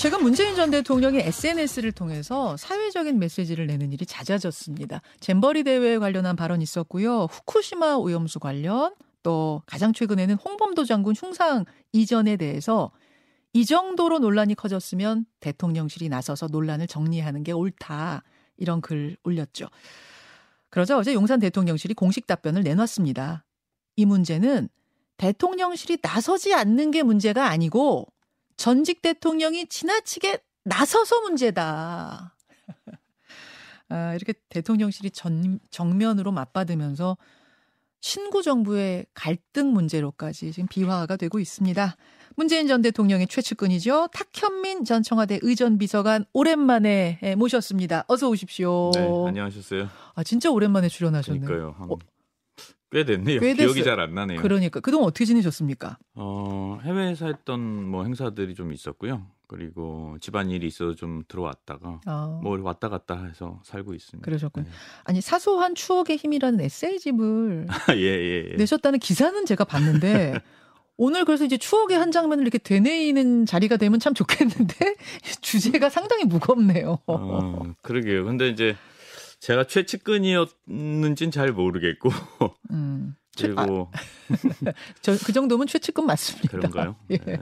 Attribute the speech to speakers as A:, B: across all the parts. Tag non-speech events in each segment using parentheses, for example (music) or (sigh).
A: 최근 문재인 전 대통령이 SNS를 통해서 사회적인 메시지를 내는 일이 잦아졌습니다. 잼버리 대회에 관련한 발언 있었고요. 후쿠시마 오염수 관련 또 가장 최근에는 홍범도 장군 흉상 이전에 대해서 이 정도로 논란이 커졌으면 대통령실이 나서서 논란을 정리하는 게 옳다. 이런 글 올렸죠. 그러자 어제 용산 대통령실이 공식 답변을 내놨습니다. 이 문제는 대통령실이 나서지 않는 게 문제가 아니고 전직 대통령이 지나치게 나서서 문제다. 아, 이렇게 대통령실이 전, 정면으로 맞받으면서 신구 정부의 갈등 문제로까지 지금 비화가 되고 있습니다. 문재인 전 대통령의 최측근이죠. 탁현민 전 청와대 의전 비서관 오랜만에 모셨습니다. 어서 오십시오.
B: 네, 안녕하셨어요.
A: 아 진짜 오랜만에 출연하셨네요.
B: 그러니까요. 한... 어, 꽤 됐네요. 꽤 기억이 잘 안 나네요.
A: 그러니까 그동안 어떻게 지내셨습니까?
B: 어, 해외에서 했던 뭐 행사들이 좀 있었고요. 그리고 집안 일이 있어서 좀 들어왔다가 아. 뭐 왔다 갔다 해서 살고 있습니다.
A: 그러셨군요. 네. 아니 사소한 추억의 힘이라는 에세이집을 (laughs) 예, 예, 예. 내셨다는 기사는 제가 봤는데 오늘 그래서 이제 추억의 한 장면을 이렇게 되뇌이는 자리가 되면 참 좋겠는데 (laughs) 주제가 상당히 무겁네요.
B: 어, 그러게요. 근데 이제 제가 최측근이었는진 잘 모르겠고. 음. (laughs) 그리고
A: 아, (laughs) 저그 정도면 최측근 맞습니다.
B: 그런가요? (laughs) 예. 네.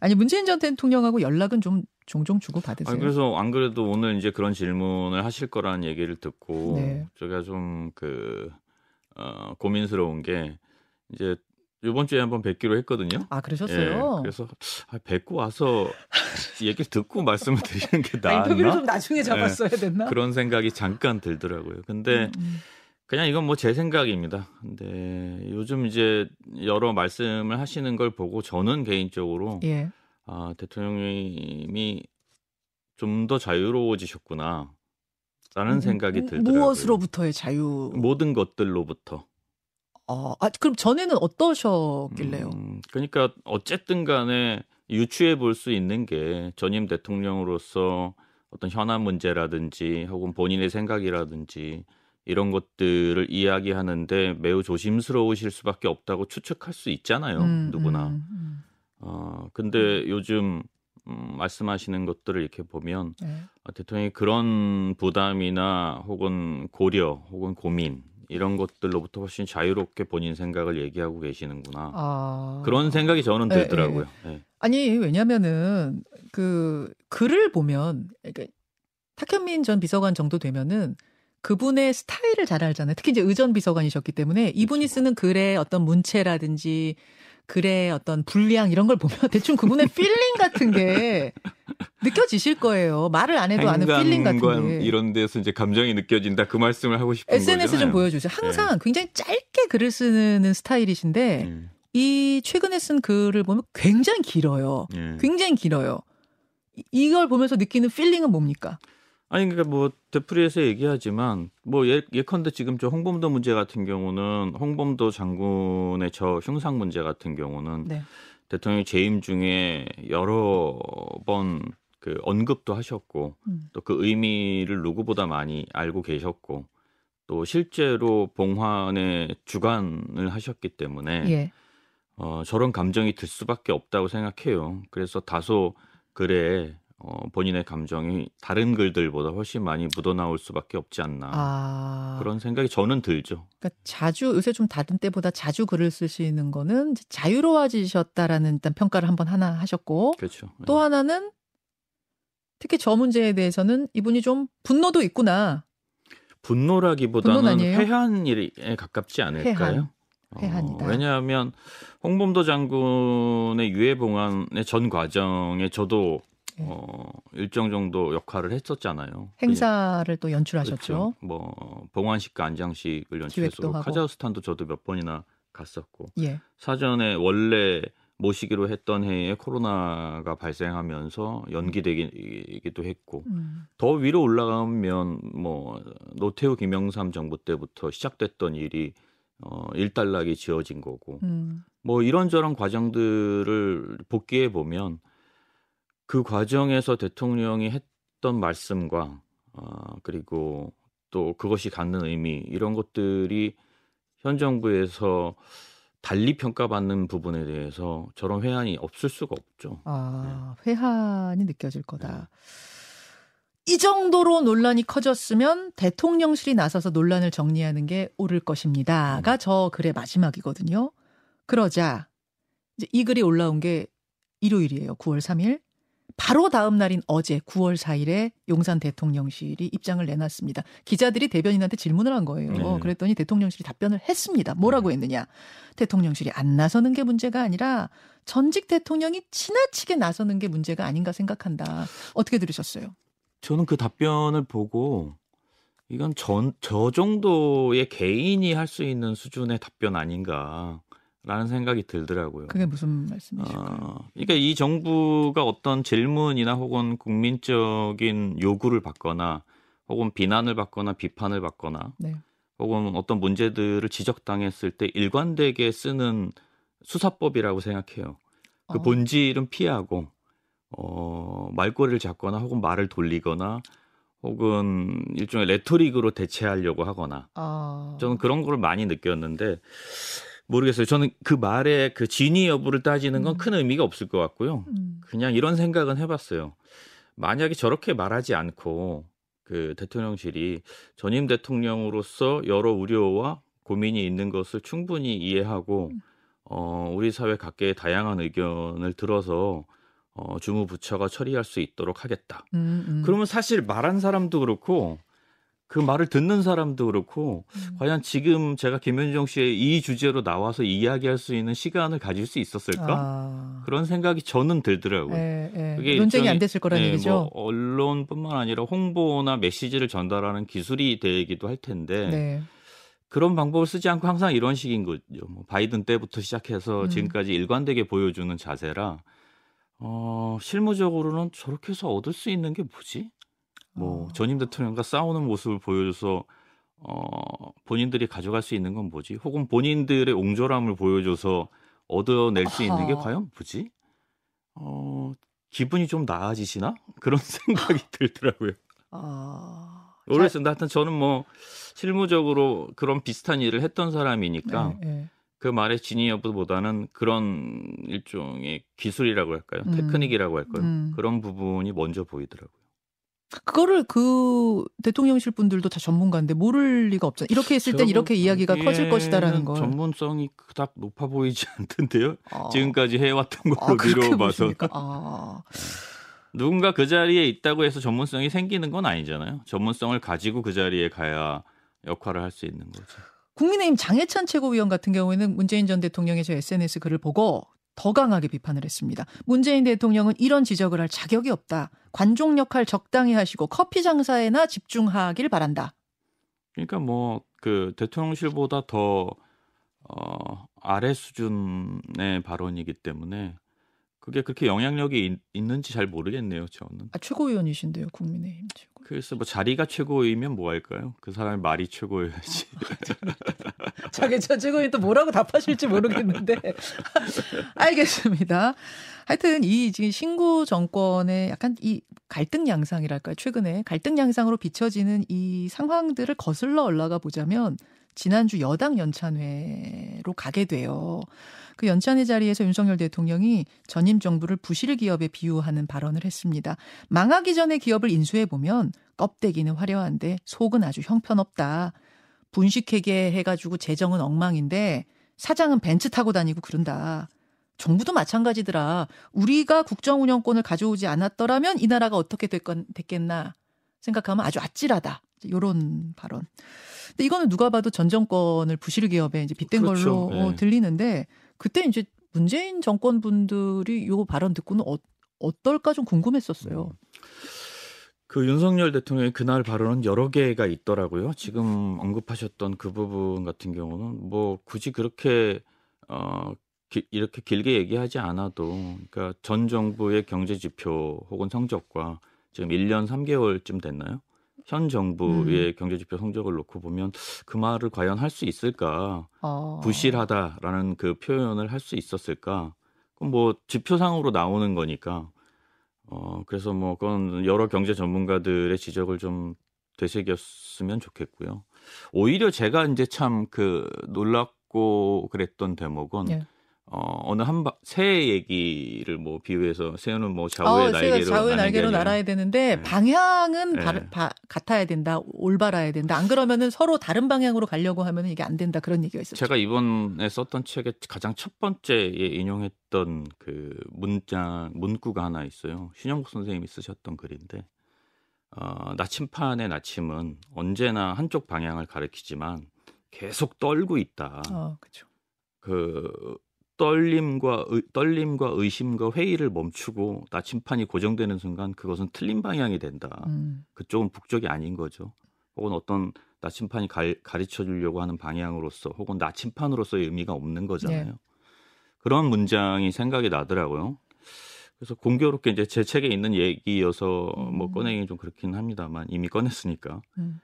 A: 아니 문재인 전 대통령하고 연락은 좀 종종 주고 받으세요.
B: 아, 그래서 안 그래도 오늘 이제 그런 질문을 하실 거라는 얘기를 듣고 네. 제가 좀그 어, 고민스러운 게 이제 이번 주에 한번 뵙기로 했거든요.
A: 아 그러셨어요?
B: 예, 그래서 아, 뵙고 와서 얘기를 듣고 말씀을 드리는 게 나았나?
A: 인터뷰를 좀 나중에 잡았어야 예, 됐나?
B: 그런 생각이 잠깐 들더라고요. 근데 음, 음. 그냥 이건 뭐 제 생각입니다. 근데 요즘 이제 여러 말씀을 하시는 걸 보고 저는 개인적으로 예. 아, 대통령님이 좀 더 자유로워지셨구나. 라는 음, 생각이 음, 들더라고요.
A: 무엇으로부터의 자유?
B: 모든 것들로부터.
A: 어, 아, 그럼 전에는 어떠셨길래요? 음,
B: 그러니까 어쨌든 간에 유추해 볼 수 있는 게 전임 대통령으로서 어떤 현안 문제라든지 혹은 본인의 생각이라든지 이런 것들을 이야기하는데 매우 조심스러우실 수밖에 없다고 추측할 수 있잖아요. 음, 누구나. 음, 음. 어, 근데 요즘 음, 말씀하시는 것들을 이렇게 보면 네. 어, 대통령이 그런 부담이나 혹은 고려 혹은 고민 이런 것들로부터 훨씬 자유롭게 본인 생각을 얘기하고 계시는구나. 아... 그런 생각이 저는 네, 들더라고요. 네, 네.
A: 아니 왜냐면은 그 글을 보면 그러니까 탁현민 전 비서관 정도 되면은 그분의 스타일을 잘 알잖아요. 특히 이제 의전 비서관이셨기 때문에 이분이 그렇죠. 쓰는 글의 어떤 문체라든지 글의 어떤 분량 이런 걸 보면 (laughs) 대충 그분의 feeling 같은 게 느껴지실 거예요. 말을 안 해도 아는 feeling 같은 게.
B: 이런 데서 이제 감정이 느껴진다 그 말씀을 하고 싶은
A: SNS
B: 거잖아요.
A: 좀 보여주세요. 항상 네. 굉장히 짧게 글을 쓰는 스타일이신데 음. 이 최근에 쓴 글을 보면 굉장히 길어요. 음. 굉장히 길어요. 이걸 보면서 느끼는 필링은 뭡니까?
B: 아니 그러니까 뭐 되풀이해서 얘기하지만 뭐 예, 예컨대 지금 저 홍범도 문제 같은 경우는 홍범도 장군의 저 흉상 문제 같은 경우는 네. 대통령이 재임 중에 여러 번 그 언급도 하셨고 음. 또그 의미를 누구보다 많이 알고 계셨고 또 실제로 봉환의 주관을 하셨기 때문에 예. 어, 저런 감정이 들 수밖에 없다고 생각해요. 그래서 다소 글에 어, 본인의 감정이 다른 글들보다 훨씬 많이 묻어나올 수밖에 없지 않나 아... 그런 생각이 저는 들죠.
A: 그러니까 자주 요새 좀 다른 때보다 자주 글을 쓰시는 거는 자유로워지셨다라는 일단 평가를 한번 하나 하셨고,
B: 그렇죠.
A: 또 네. 하나는 특히 저 문제에 대해서는 이분이 좀 분노도 있구나.
B: 분노라기보다는 회한에 가깝지 않을까요?
A: 회한.
B: 어, 왜냐하면 홍범도 장군의 유해 봉환의 전 과정에 저도 네. 어, 일정 정도 역할을 했었잖아요.
A: 행사를 또 연출하셨죠.
B: 그렇죠. 뭐 봉환식과 안장식을 연출했었고 카자흐스탄도 저도 몇 번이나 갔었고 예. 사전에 원래 모시기로 했던 해에 코로나가 발생하면서 연기되기도 했고 음. 더 위로 올라가면 뭐 노태우 김영삼 정부 때부터 시작됐던 일이 어 일단락이 지어진 거고 음. 뭐 이런저런 과정들을 복귀해 보면 그 과정에서 대통령이 했던 말씀과 어, 그리고 또 그것이 갖는 의미 이런 것들이 현 정부에서 달리 평가받는 부분에 대해서 저런 회한이 없을 수가 없죠.
A: 아, 네. 회한이 느껴질 거다. 이 정도로 논란이 커졌으면 대통령실이 나서서 논란을 정리하는 게 옳을 것입니다가 음. 저 글의 마지막이거든요. 그러자 이제 이 글이 올라온 게 일요일이에요. 9월 3일. 바로 다음 날인 어제 9월 4일에 용산 대통령실이 입장을 내놨습니다. 기자들이 대변인한테 질문을 한 거예요. 네. 그랬더니 대통령실이 답변을 했습니다. 뭐라고 네. 했느냐? 대통령실이 안 나서는 게 문제가 아니라 전직 대통령이 지나치게 나서는 게 문제가 아닌가 생각한다. 어떻게 들으셨어요?
B: 저는 그 답변을 보고 이건 전, 저 정도의 개인이 할 수 있는 수준의 답변 아닌가. 라는 생각이 들더라고요.
A: 그게 무슨 말씀이실까요?
B: 어, 그러니까 이 정부가 어떤 질문이나 혹은 국민적인 요구를 받거나 혹은 비난을 받거나 비판을 받거나 네. 혹은 어떤 문제들을 지적당했을 때 일관되게 쓰는 수사법이라고 생각해요. 그 어. 본질은 피하고 어, 말꼬리를 잡거나 혹은 말을 돌리거나 혹은 일종의 레토릭으로 대체하려고 하거나 어. 저는 그런 걸 많이 느꼈는데 모르겠어요. 저는 그 말의 그 진위 여부를 따지는 건큰 음. 의미가 없을 것 같고요. 음. 그냥 이런 생각은 해봤어요. 만약에 저렇게 말하지 않고 그 대통령실이 전임 대통령으로서 여러 우려와 고민이 있는 것을 충분히 이해하고 음. 어, 우리 사회 각계의 다양한 의견을 들어서 어, 주무부처가 처리할 수 있도록 하겠다. 음, 음. 그러면 사실 말한 사람도 그렇고 그 말을 듣는 사람도 그렇고 음. 과연 지금 제가 김현정 씨의 이 주제로 나와서 이야기할 수 있는 시간을 가질 수 있었을까 아. 그런 생각이 저는 들더라고요. 에,
A: 에. 그게 논쟁이 안 됐을 거라는 네, 얘기죠.
B: 뭐 언론뿐만 아니라 홍보나 메시지를 전달하는 기술이 되기도 할 텐데 네. 그런 방법을 쓰지 않고 항상 이런 식인 거죠. 뭐 바이든 때부터 시작해서 음. 지금까지 일관되게 보여주는 자세라 어, 실무적으로는 저렇게 해서 얻을 수 있는 게 뭐지? 뭐 어. 전임 대통령과 싸우는 모습을 보여줘서 어, 본인들이 가져갈 수 있는 건 뭐지? 혹은 본인들의 옹졸함을 보여줘서 얻어낼 수 있는 게 과연 뭐지? 어, 기분이 좀 나아지시나? 그런 (laughs) 생각이 들더라고요. 아... 모르겠습니다. 하여튼 저는 뭐 실무적으로 그런 비슷한 일을 했던 사람이니까 네, 네. 그 말의 진위 여부보다는 그런 일종의 기술이라고 할까요? 음. 테크닉이라고 할까요? 음. 그런 부분이 먼저 보이더라고요.
A: 그거를 그 대통령실 분들도 다 전문가인데 모를 리가 없잖아요. 이렇게 했을 땐 이렇게 이야기가 커질 것이다라는 걸.
B: 전문성이 그닥 높아 보이지 않던데요. 아. 지금까지 해왔던 걸로 아, 미뤄봐서. (laughs) 아. 누군가 그 자리에 있다고 해서 전문성이 생기는 건 아니잖아요. 전문성을 가지고 그 자리에 가야 역할을 할 수 있는 거죠.
A: 국민의힘 장해찬 최고위원 같은 경우에는 문재인 전 대통령의 저 SNS 글을 보고 더 강하게 비판을 했습니다. 문재인 대통령은 이런 지적을 할 자격이 없다. 관종 역할 적당히 하시고 커피 장사에나 집중하길 바란다.
B: 그러니까 뭐 그 대통령실보다 더 어, 아래 수준의 발언이기 때문에 그게 그렇게 영향력이 있, 는지 잘 모르겠네요, 저는.
A: 아, 최고위원이신데요, 국민의힘 최고.
B: 그래서 뭐 자리가 최고이면 뭐 할까요? 그 사람의 말이 최고여야지. (laughs)
A: 자기 저 최고위 또 뭐라고 답하실지 모르겠는데. (laughs) 알겠습니다. 하여튼 이 지금 신구 정권의 약간 이 갈등 양상이랄까요? 최근에 갈등 양상으로 비춰지는 이 상황들을 거슬러 올라가 보자면 지난주 여당 연찬회로 가게 돼요. 그 연찬회 자리에서 윤석열 대통령이 전임 정부를 부실 기업에 비유하는 발언을 했습니다. 망하기 전에 기업을 인수해 보면 껍데기는 화려한데 속은 아주 형편없다. 분식회계 해가지고 재정은 엉망인데 사장은 벤츠 타고 다니고 그런다. 정부도 마찬가지더라. 우리가 국정 운영권을 가져오지 않았더라면 이 나라가 어떻게 됐건, 됐겠나 생각하면 아주 아찔하다. 요런 발언. 근데 이거는 누가 봐도 전 정권을 부실 기업에 이제 빗댄 그렇죠. 걸로 네. 들리는데 그때 이제 문재인 정권 분들이 요 발언 듣고는 어, 어떨까 좀 궁금했었어요. 음.
B: 그 윤석열 대통령의 그날 발언은 여러 개가 있더라고요. 지금 언급하셨던 그 부분 같은 경우는 뭐 굳이 그렇게 어 기, 이렇게 길게 얘기하지 않아도 그러니까 전 정부의 경제 지표 혹은 성적과 지금 1년 3개월쯤 됐나요? 현 정부의 음. 경제지표 성적을 놓고 보면 그 말을 과연 할 수 있을까? 어. 부실하다라는 그 표현을 할 수 있었을까? 그럼 뭐 지표상으로 나오는 거니까. 어 그래서 뭐 그건 여러 경제 전문가들의 지적을 좀 되새겼으면 좋겠고요. 오히려 제가 이제 참 그 놀랍고 그랬던 대목은 예. 어, 어느 한새 얘기를 뭐 비유해서 새우는 뭐 좌우의 어, 날개로
A: 좌우의 날개로 날아야 되는데 네. 방향은 네. 바, 바, 같아야 된다. 올바라야 된다. 안 그러면은 서로 다른 방향으로 가려고 하면은 이게 안 된다. 그런 얘기가 있었죠.
B: 제가 이번에 썼던 책에 가장 첫 번째에 인용했던 그 문장 문구가 하나 있어요. 신영국 선생님이 쓰셨던 글인데 어, 나침판의 나침은 언제나 한쪽 방향을 가리키지만 계속 떨고 있다.
A: 어, 그렇죠.
B: 그 떨림과 의, 떨림과 의심과 회의를 멈추고 나침판이 고정되는 순간 그것은 틀린 방향이 된다. 음. 그쪽은 북쪽이 아닌 거죠. 혹은 어떤 나침판이 가, 가르쳐 주려고 하는 방향으로서 혹은 나침판으로서의 의미가 없는 거잖아요. 네. 그런 문장이 생각이 나더라고요. 그래서 공교롭게 이제 제 책에 있는 얘기여서 음. 뭐 꺼내기 좀 그렇긴 합니다만 이미 꺼냈으니까. 음.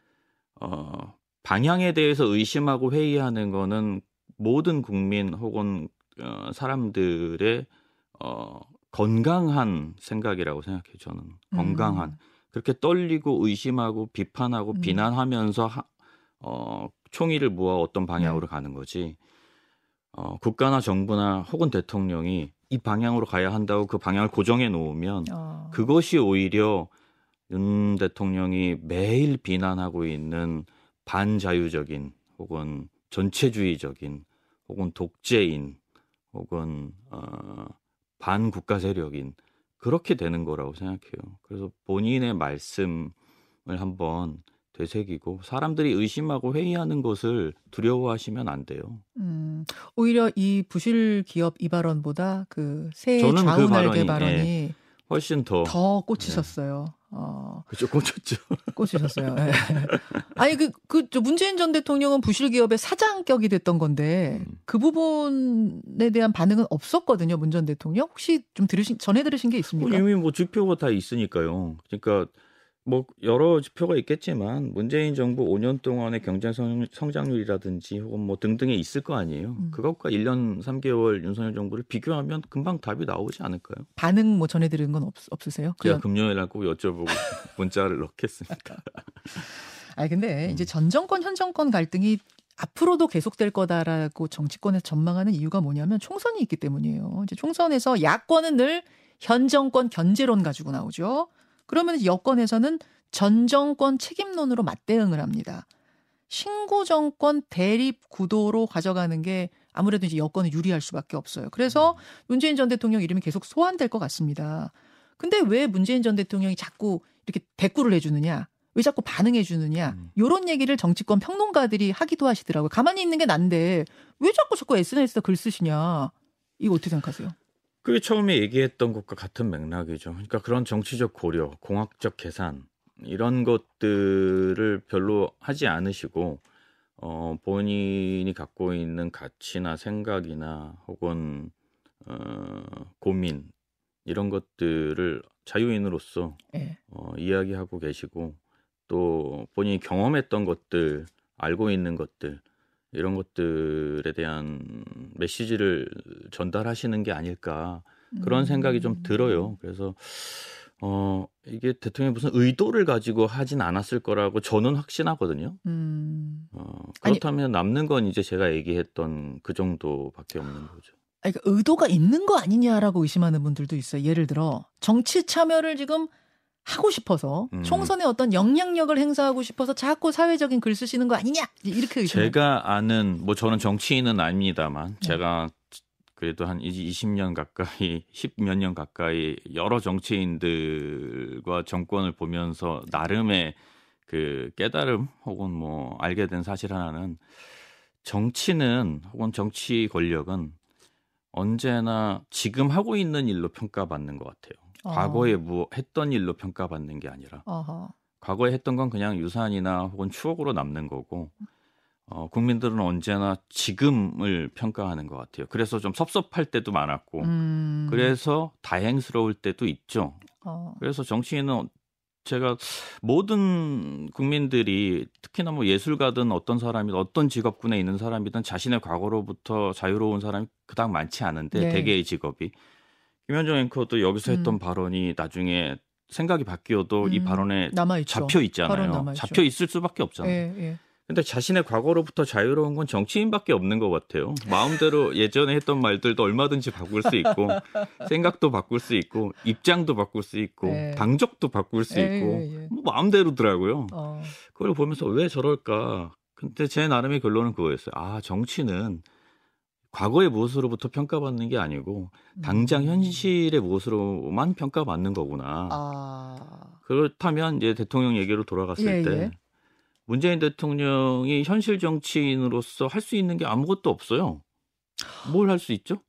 B: 어, 방향에 대해서 의심하고 회의하는 거는 모든 국민 혹은 어, 사람들의 어, 건강한 생각이라고 생각해요. 저는 건강한 음. 그렇게 떨리고 의심하고 비판하고 음. 비난하면서 하, 어, 총의를 모아 어떤 방향으로 네. 가는 거지. 어, 국가나 정부나 혹은 대통령이 이 방향으로 가야 한다고 그 방향을 고정해 놓으면 어. 그것이 오히려 윤 대통령이 매일 비난하고 있는 반자유적인 혹은 전체주의적인 혹은 독재인 혹은 어, 반국가 세력인 그렇게 되는 거라고 생각해요. 그래서 본인의 말씀을 한번 되새기고 사람들이 의심하고 회의하는 것을 두려워하시면 안 돼요.
A: 음, 오히려 이 부실 기업 이 발언보다 그새 좌우 그 날개 발언이, 예,
B: 훨씬 더
A: 더 꽂히셨어요. 네.
B: 어. 그죠, 꽂혔죠.
A: 꽂히셨어요. 네. 아니, 그, 그, 저 문재인 전 대통령은 부실 기업의 사장격이 됐던 건데, 음. 그 부분에 대한 반응은 없었거든요, 문 전 대통령. 혹시 좀 들으신, 전해 들으신 게 있습니까?
B: 이미 뭐 지표가 다 있으니까요. 그러니까 뭐 여러 지표가 있겠지만 문재인 정부 5년 동안의 경제 성장률이라든지 혹은 뭐 등등에 있을 거 아니에요. 음. 그것과 1년 3개월 윤석열 정부를 비교하면 금방 답이 나오지 않을까요?
A: 반응 뭐 전해 들은 건 없, 없으세요?
B: 제가 금요일 날 꼭 여쭤보고 (laughs) 문자를 넣겠습니다. (laughs)
A: 아 근데 음. 이제 전 정권 현 정권 갈등이 앞으로도 계속될 거다라고 정치권에서 전망하는 이유가 뭐냐면 총선이 있기 때문이에요. 이제 총선에서 야권은 늘 현 정권 견제론 가지고 나오죠. 그러면 여권에서는 전 정권 책임론으로 맞대응을 합니다. 신구 정권 대립 구도로 가져가는 게 아무래도 이제 여권은 유리할 수밖에 없어요. 그래서 문재인 전 대통령 이름이 계속 소환될 것 같습니다. 근데 왜 문재인 전 대통령이 자꾸 이렇게 대꾸를 해주느냐? 왜 자꾸 반응해 주느냐 음. 요런 얘기를 정치권 평론가들이 하기도 하시더라고요. 가만히 있는 게 난데 왜 자꾸 자꾸 SNS에다 글 쓰시냐. 이거 어떻게 생각하세요?
B: 그게 처음에 얘기했던 것과 같은 맥락이죠. 그러니까 그런 정치적 고려, 공학적 계산 이런 것들을 별로 하지 않으시고 어, 본인이 갖고 있는 가치나 생각이나 혹은 어, 고민 이런 것들을 자유인으로서 네. 어, 이야기하고 계시고 또 본인이 경험했던 것들, 알고 있는 것들 이런 것들에 대한 메시지를 전달하시는 게 아닐까 그런 생각이 좀 들어요. 음. 그래서 어 이게 대통령이 무슨 의도를 가지고 하진 않았을 거라고 저는 확신하거든요. 음. 어, 그렇다면 아니, 남는 건 이제 제가 얘기했던 그 정도밖에 없는 거죠.
A: 아니, 그러니까 의도가 있는 거 아니냐라고 의심하는 분들도 있어요. 예를 들어 정치 참여를 지금 하고 싶어서 음. 총선에 어떤 영향력을 행사하고 싶어서 자꾸 사회적인 글 쓰시는 거 아니냐 이렇게 의심.
B: 제가 아는 뭐 저는 정치인은 아닙니다만 네. 제가 그래도 한 20년 가까이 10몇 년 가까이 여러 정치인들과 정권을 보면서 나름의 그 깨달음 혹은 뭐 알게 된 사실 하나는 정치는 혹은 정치 권력은 언제나 지금 하고 있는 일로 평가받는 것 같아요. 어. 과거에 뭐 했던 일로 평가받는 게 아니라 어허. 과거에 했던 건 그냥 유산이나 혹은 추억으로 남는 거고 어, 국민들은 언제나 지금을 평가하는 것 같아요. 그래서 좀 섭섭할 때도 많았고, 음. 그래서 다행스러울 때도 있죠. 어. 그래서 정치인은 제가 모든 국민들이 특히나 뭐 예술가든 어떤 사람이든 어떤 직업군에 있는 사람이든 자신의 과거로부터 자유로운 사람이 그닥 많지 않은데 네. 대개의 직업이 김현정 앵커도 여기서 했던 음. 발언이 나중에 생각이 바뀌어도 음. 이 발언에 남아있죠. 잡혀 있잖아요. 잡혀 있을 수밖에 없잖아요. 예, 예. 근데 자신의 과거로부터 자유로운 건 정치인밖에 없는 것 같아요. 마음대로 예전에 했던 말들도 얼마든지 바꿀 수 있고 (laughs) 생각도 바꿀 수 있고 입장도 바꿀 수 있고 네. 당적도 바꿀 수 있고 예, 예. 뭐 마음대로더라고요. 어. 그걸 보면서 왜 저럴까? 근데 제 나름의 결론은 그거였어요. 아 정치는 과거의 무엇으로부터 평가받는 게 아니고 당장 음. 현실의 무엇으로만 평가받는 거구나. 아. 그렇다면 이제 대통령 얘기로 돌아갔을 예, 때 예. 문재인 대통령이 현실 정치인으로서 할 수 있는 게 아무것도 없어요. 뭘 할 수 있죠?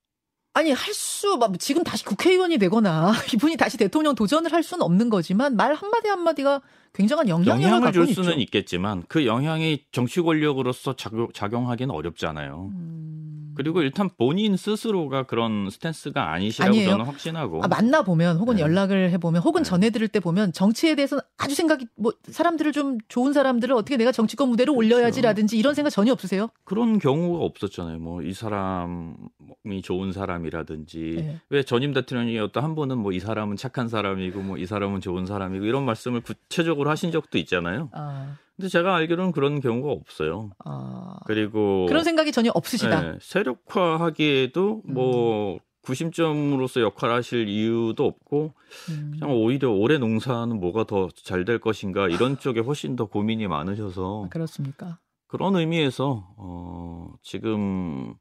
A: 아니 할 수, 지금 다시 국회의원이 되거나 (laughs) 이분이 다시 대통령 도전을 할 수는 없는 거지만 말 한마디 한마디가 굉장한 영향력을
B: 줄 수는 있죠. 있겠지만 그 영향이 정치 권력으로서 작용, 작용하기는 어렵잖아요. 음... 그리고 일단 본인 스스로가 그런 스탠스가 아니시라고 아니에요. 저는 확신하고.
A: 아, 만나 보면 혹은 네. 연락을 해 보면 혹은 네. 전해 들을 때 보면 정치에 대해서는 아주 생각이 뭐 사람들을 좀 좋은 사람들을 어떻게 내가 정치권 무대로 그렇죠. 올려야지라든지 이런 생각 전혀 없으세요?
B: 그런 경우가 없었잖아요. 뭐 이 사람이 좋은 사람이라든지 네. 왜 전임 대통령이 어떤 한 분은 뭐 이 사람은 착한 사람이고 뭐 이 사람은 좋은 사람이고 이런 말씀을 구체적으로 하신 적도 있잖아요. 아. 근데 제가 알기로는 그런 경우가 없어요. 아, 그리고
A: 그런 생각이 전혀 없으시다. 네,
B: 세력화하기에도 뭐 음. 구심점으로서 역할을 하실 이유도 없고 음. 그냥 오히려 올해 농사는 뭐가 더 잘 될 것인가 이런 (laughs) 쪽에 훨씬 더 고민이 많으셔서
A: 아, 그렇습니까?
B: 그런 의미에서 어, 지금 음,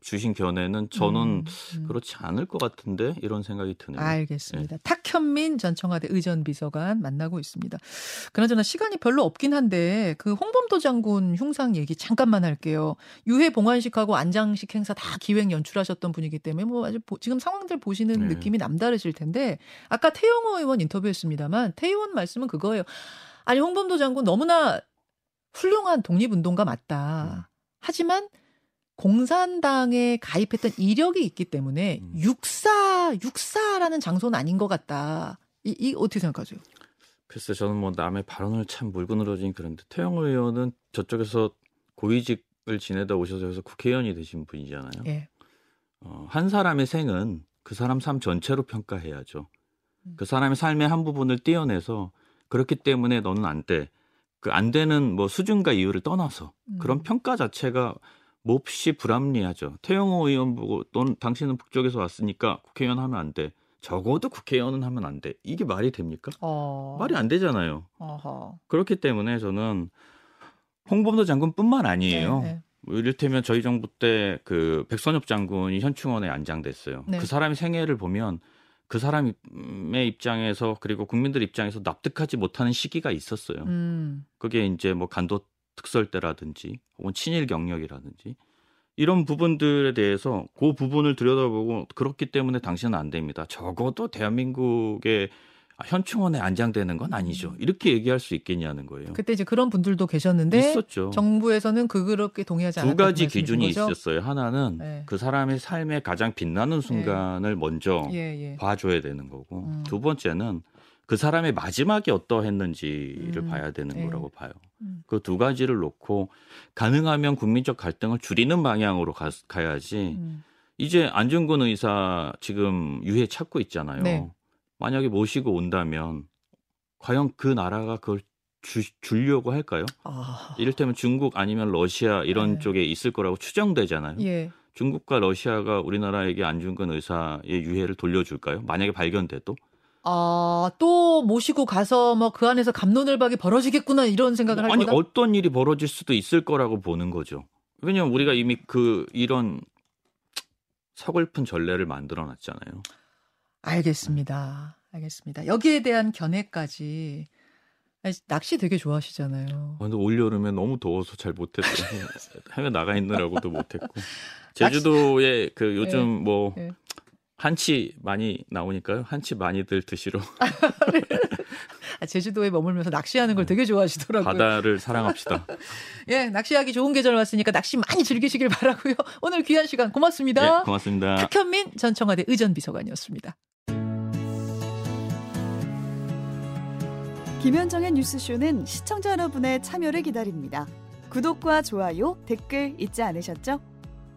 B: 주신 견해는 저는 음, 음. 그렇지 않을 것 같은데 이런 생각이 드네요.
A: 알겠습니다. 네. 탁현민 전 청와대 의전 비서관 만나고 있습니다. 그나저나 시간이 별로 없긴 한데 그 홍범도 장군 흉상 얘기 잠깐만 할게요. 유해 봉환식하고 안장식 행사 다 기획 연출하셨던 분이기 때문에 뭐 아주 보, 지금 상황들 보시는 네. 느낌이 남다르실 텐데 아까 태영호 의원 인터뷰했습니다만 태의원 말씀은 그거예요. 아니 홍범도 장군 너무나 훌륭한 독립운동가 맞다. 음. 하지만 공산당에 가입했던 이력이 있기 때문에 음. 육사 육사라는 장소는 아닌 것 같다. 이, 이 어떻게 생각하세요?
B: 글쎄 저는 뭐 남의 발언을 참 늘어진 그런데 태영호 의원은 저쪽에서 고위직을 지내다 오셔서 국회의원이 되신 분이잖아요. 예. 어, 한 사람의 생은 그 사람 삶 전체로 평가해야죠. 음. 그 사람의 삶의 한 부분을 떼어내서 그렇기 때문에 너는 안 돼. 그 안 되는 뭐 수준과 이유를 떠나서 음. 그런 평가 자체가 몹시 불합리하죠. 태영호 의원 보고 넌 당신은 북쪽에서 왔으니까 국회의원 하면 안 돼. 적어도 국회의원은 하면 안 돼. 이게 말이 됩니까? 어... 말이 안 되잖아요. 어허. 그렇기 때문에 저는 홍범도 장군뿐만 아니에요. 네, 네. 뭐 이를테면 저희 정부 때 그 백선엽 장군이 현충원에 안장됐어요. 네. 그 사람의 생애를 보면 그 사람의 입장에서 그리고 국민들 입장에서 납득하지 못하는 시기가 있었어요. 음. 그게 이제 뭐 간도 특설대라든지 혹은 친일 경력이라든지 이런 부분들에 대해서 그 부분을 들여다보고 그렇기 때문에 당신은 안 됩니다. 적어도 대한민국의 현충원에 안장되는 건 아니죠. 이렇게 얘기할 수 있겠냐는 거예요.
A: 그때 이제 그런 분들도 계셨는데 있었죠. 정부에서는 그렇게 동의하지 않았다.
B: 두 가지 기준이? 있었어요. 하나는 네. 그 사람의 삶에 가장 빛나는 순간을 네. 먼저 예, 예. 봐줘야 되는 거고 음. 두 번째는 그 사람의 마지막이 어떠했는지를 음. 봐야 되는 네. 거라고 봐요. 음. 그두 가지를 놓고 가능하면 국민적 갈등을 줄이는 방향으로 가, 가야지. 음. 이제 안중근 의사 지금 유해 찾고 있잖아요. 네. 만약에 모시고 온다면 과연 그 나라가 그걸 주, 주려고 할까요? 아. 이를테면 중국 아니면 러시아 이런 네. 쪽에 있을 거라고 추정되잖아요. 예. 중국과 러시아가 우리나라에게 안중근 의사의 유해를 돌려줄까요? 만약에 발견돼도
A: 아, 또 모시고 가서 뭐 그 안에서 감론을박이 벌어지겠구나 이런 생각을 할
B: 아니,
A: 거다.
B: 어떤 일이 벌어질 수도 있을 거라고 보는 거죠. 왜냐면 우리가 이미 그 이런 서글픈 전례를 만들어 놨잖아요.
A: 알겠습니다. 알겠습니다. 여기에 대한 견해까지 낚시 되게 좋아하시잖아요.
B: 아, 근데 올 여름에 너무 더워서 잘 못했어요. (laughs) 해외 나가 있느라고도 못했고. 제주도에 그 요즘 네. 뭐 네. 한치 많이 나오니까요. 한치 많이들 드시러. (laughs)
A: 아, 제주도에 머물면서 낚시하는 걸 네. 되게 좋아하시더라고요.
B: 바다를 사랑합시다. (laughs)
A: 예, 낚시하기 좋은 계절 왔으니까 낚시 많이 즐기시길 바라고요. 오늘 귀한 시간 고맙습니다.
B: 네, 고맙습니다.
A: 탁현민 전 청와대 의전 비서관이었습니다.
C: 김현정의 뉴스쇼는 시청자 여러분의 참여를 기다립니다. 구독과 좋아요, 댓글 잊지 않으셨죠?